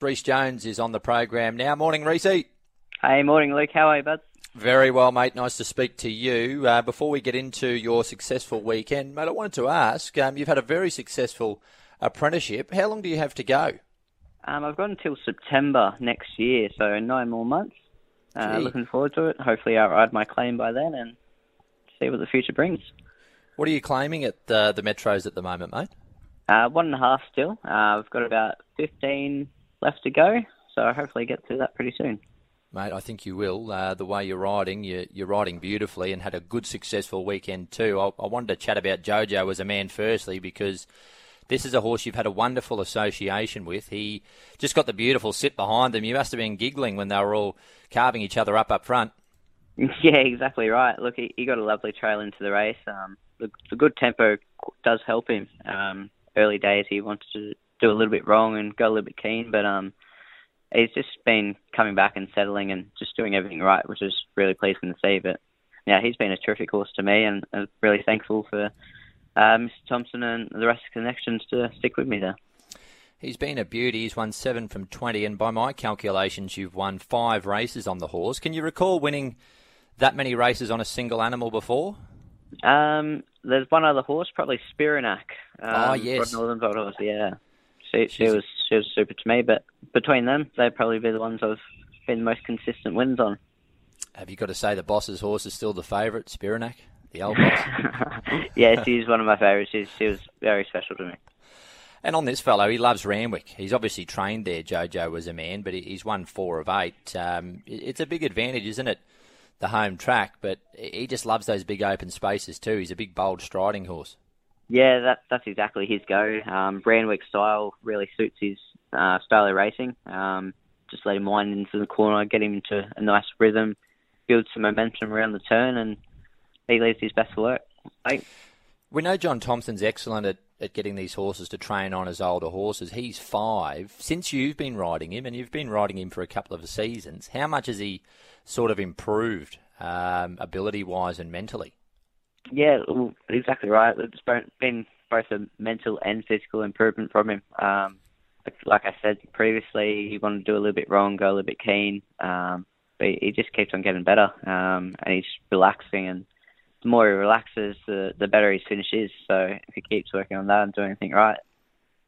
Reece Jones is on the program now. Morning, Reece. Hey, morning, Luke. How are you, bud? Very well, mate. Nice to speak to you. Uh, before we get into your successful weekend, mate, I wanted to ask um, you've had a very successful apprenticeship. How long do you have to go? Um, I've got until September next year, so nine more months. Uh, looking forward to it. Hopefully, I'll ride my claim by then and see what the future brings. What are you claiming at the, the metros at the moment, mate? Uh, one and a half still. Uh, I've got about 15 left to go, so hopefully get through that pretty soon. Mate, I think you will. Uh, the way you're riding, you're, you're, riding beautifully and had a good, successful weekend too. I, I, wanted to chat about Jojo as a man firstly because this is a horse you've had a wonderful association with. He just got the beautiful sit behind them. You must have been giggling when they were all carving each other up up front. Yeah, exactly right. Look, he, he got a lovely trail into the race. Um, the, the good tempo does help him. Um, early days, he wanted to do a little bit wrong and go a little bit keen, but um, he's just been coming back and settling and just doing everything right, which is really pleasing to see. But yeah, he's been a terrific horse to me, and I'm really thankful for uh, Mr. Thompson and the rest of the connections to stick with me there. He's been a beauty. He's won seven from 20, and by my calculations, you've won five races on the horse. Can you recall winning that many races on a single animal before? Um, there's one other horse, probably Spiranak. Um, oh, yes. Northern horse, yeah. She, she was she was super to me, but between them, they'd probably be the ones I've been the most consistent wins on. Have you got to say the boss's horse is still the favourite, Spiranak, the old boss? yeah, she's one of my favourites. She, she was very special to me. And on this fellow, he loves Randwick. He's obviously trained there. Jojo was a man, but he's won four of eight. Um, it's a big advantage, isn't it? The home track, but he just loves those big open spaces too. He's a big, bold striding horse. Yeah, that, that's exactly his go. Um, style really suits his uh, style of racing. Um, just let him wind into the corner, get him into a nice rhythm, build some momentum around the turn, and he leaves his best work. We know John Thompson's excellent at, at getting these horses to train on as older horses. He's five. Since you've been riding him, and you've been riding him for a couple of seasons, how much has he sort of improved um, ability wise and mentally? Yeah, exactly right. It's been both a mental and physical improvement from him. Um, like I said previously, he wanted to do a little bit wrong, go a little bit keen, um, but he just keeps on getting better, um, and he's relaxing. And the more he relaxes, the the better his finish is. So if he keeps working on that and doing everything right,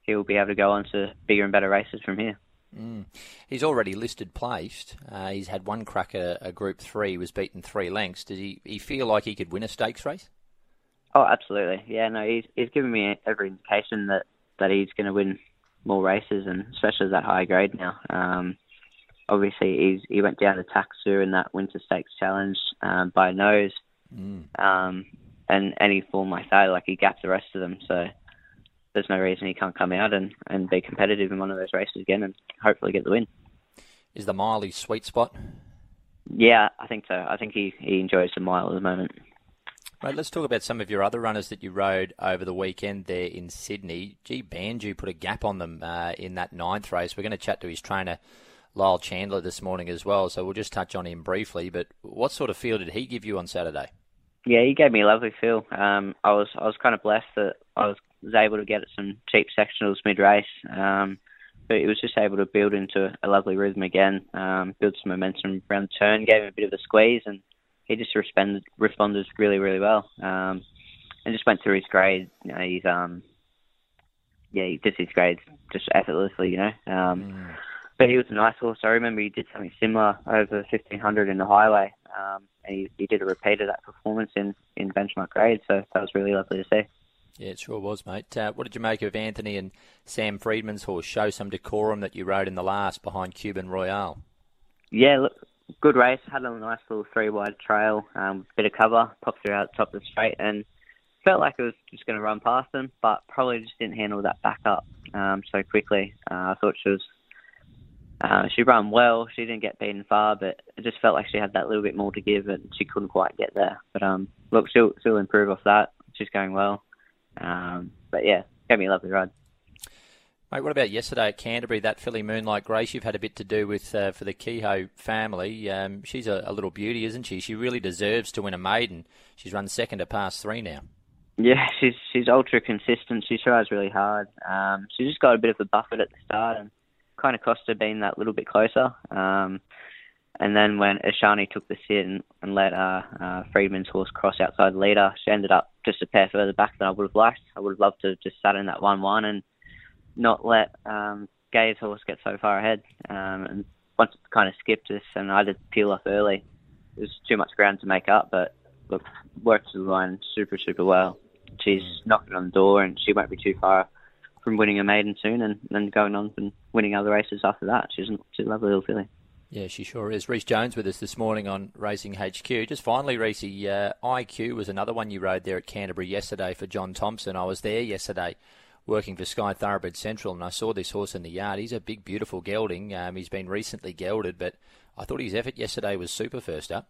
he'll be able to go on to bigger and better races from here. Mm. He's already listed placed. Uh, he's had one crack at a, a, Group Three. He was beaten three lengths. Does he, he feel like he could win a stakes race? Oh, absolutely. Yeah, no, he's he's given me every indication that that he's going to win more races, and especially that high grade now. Um, obviously, he's he went down to Taxu in that Winter Stakes Challenge um, by nose, mm. um, and any form like that, like he gapped the rest of them. So there's no reason he can't come out and, and be competitive in one of those races again and hopefully get the win. Is the mile his sweet spot? Yeah, I think so. I think he, he enjoys the mile at the moment. Right, let's talk about some of your other runners that you rode over the weekend there in Sydney. Gee, Banju put a gap on them uh, in that ninth race. We're going to chat to his trainer, Lyle Chandler, this morning as well, so we'll just touch on him briefly. But what sort of feel did he give you on Saturday? Yeah, he gave me a lovely feel. Um, I was I was kind of blessed that I was was able to get some cheap sectionals mid race. Um, but he was just able to build into a lovely rhythm again, um, build some momentum around the turn, gave him a bit of a squeeze, and he just responded responded really really well. Um, and just went through his grade. You know, he's um, yeah, he did his grades just effortlessly. You know, um, mm. but he was a nice horse. I remember he did something similar over 1500 in the highway, um, and he, he did a repeat of that performance in in benchmark grade. So that was really lovely to see. Yeah, it sure was, mate. Uh, what did you make of Anthony and Sam Freedman's horse? Show some decorum that you rode in the last behind Cuban Royale. Yeah, look, good race. Had a nice little three wide trail, um, bit of cover, popped through out top of the straight, and felt like it was just going to run past them, but probably just didn't handle that back up um, so quickly. Uh, I thought she was. Uh, she ran well. She didn't get beaten far, but it just felt like she had that little bit more to give, and she couldn't quite get there. But um, look, she'll she'll improve off that. She's going well. Um, but yeah, gave me a lovely ride. Mate, what about yesterday at Canterbury? That filly Moonlight Grace you've had a bit to do with uh, for the Kehoe family. Um, she's a, a, little beauty, isn't she? She really deserves to win a maiden. She's run second to past three now. Yeah, she's she's ultra consistent. She tries really hard. Um, she just got a bit of a buffet at the start and kind of cost her being that little bit closer. Um, and then when Ashani took the sit and, and let uh, uh, Freedman's horse cross outside leader, she ended up just a pair further back than I would have liked. I would have loved to have just sat in that 1-1 and not let um, Gai's horse get so far ahead. Um, and once it kind of skipped us and I did peel off early, it was too much ground to make up. But look, worked the line super, super well. She's knocking on the door and she won't be too far from winning a maiden soon and then going on and winning other races after that. She's, she's a lovely little filly. Yeah, she sure is. Reece Jones with us this morning on Racing HQ. Just finally, Reece, uh, IQ was another one you rode there at Canterbury yesterday for John Thompson. I was there yesterday working for Sky Thoroughbred Central and I saw this horse in the yard. He's a big, beautiful gelding. Um, he's been recently gelded, but I thought his effort yesterday was super first up.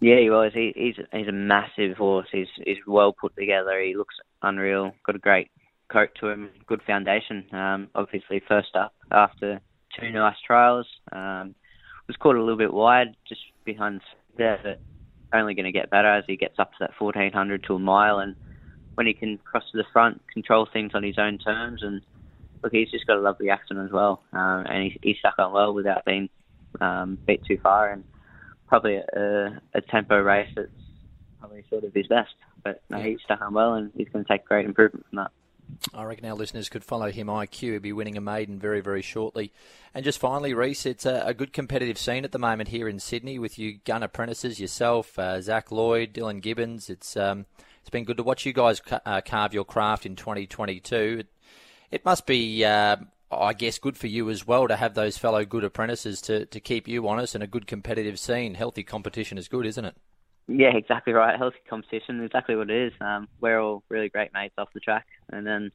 Yeah, he was. He, he's he's a massive horse. He's he's well put together. He looks unreal. Got a great coat to him. Good foundation. Um, obviously, first up after two nice trials. Um, was caught a little bit wide just behind there, but only going to get better as he gets up to that 1400 to a mile. And when he can cross to the front, control things on his own terms. And look, he's just got a lovely accent as well. Um, and he, he stuck on well without being um, beat too far. And probably a, a tempo race that's probably sort of his best. But no, he's stuck on well and he's going to take great improvement from that. I reckon our listeners could follow him. IQ He'll be winning a maiden very, very shortly. And just finally, Reece, it's a, a good competitive scene at the moment here in Sydney with you gun apprentices, yourself, uh, Zac Lloyd, Dylan Gibbons. It's um, it's been good to watch you guys ca- uh, carve your craft in 2022. It, it must be, uh, I guess, good for you as well to have those fellow good apprentices to, to keep you honest and a good competitive scene. Healthy competition is good, isn't it? Yeah, exactly right. Healthy competition, exactly what it is. Um, we're all really great mates off the track, and then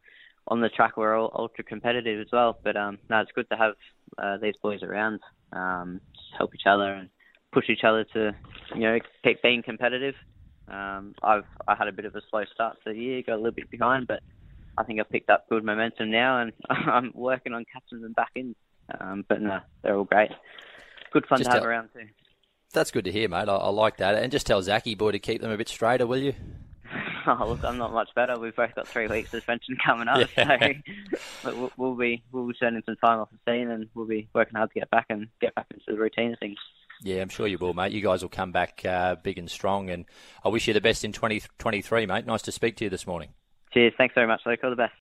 on the track we're all ultra competitive as well. But um, no, it's good to have uh, these boys around, um, help each other and push each other to, you know, keep being competitive. Um, I've I had a bit of a slow start to the year, got a little bit behind, but I think I've picked up good momentum now, and I'm working on catching them back in. Um, but no, they're all great. Good fun Just to have around too. That's good to hear, mate. I, I, like that. And just tell Zachy boy to keep them a bit straighter, will you? Oh, look, I'm not much better. We've both got three weeks suspension coming up, yeah. so we'll, we'll, be we'll be spending some time off the scene, and we'll be working hard to get back and get back into the routine of things. Yeah, I'm sure you will, mate. You guys will come back uh, big and strong, and I wish you the best in 2023, mate. Nice to speak to you this morning. Cheers. Thanks very much, Luke. All the best.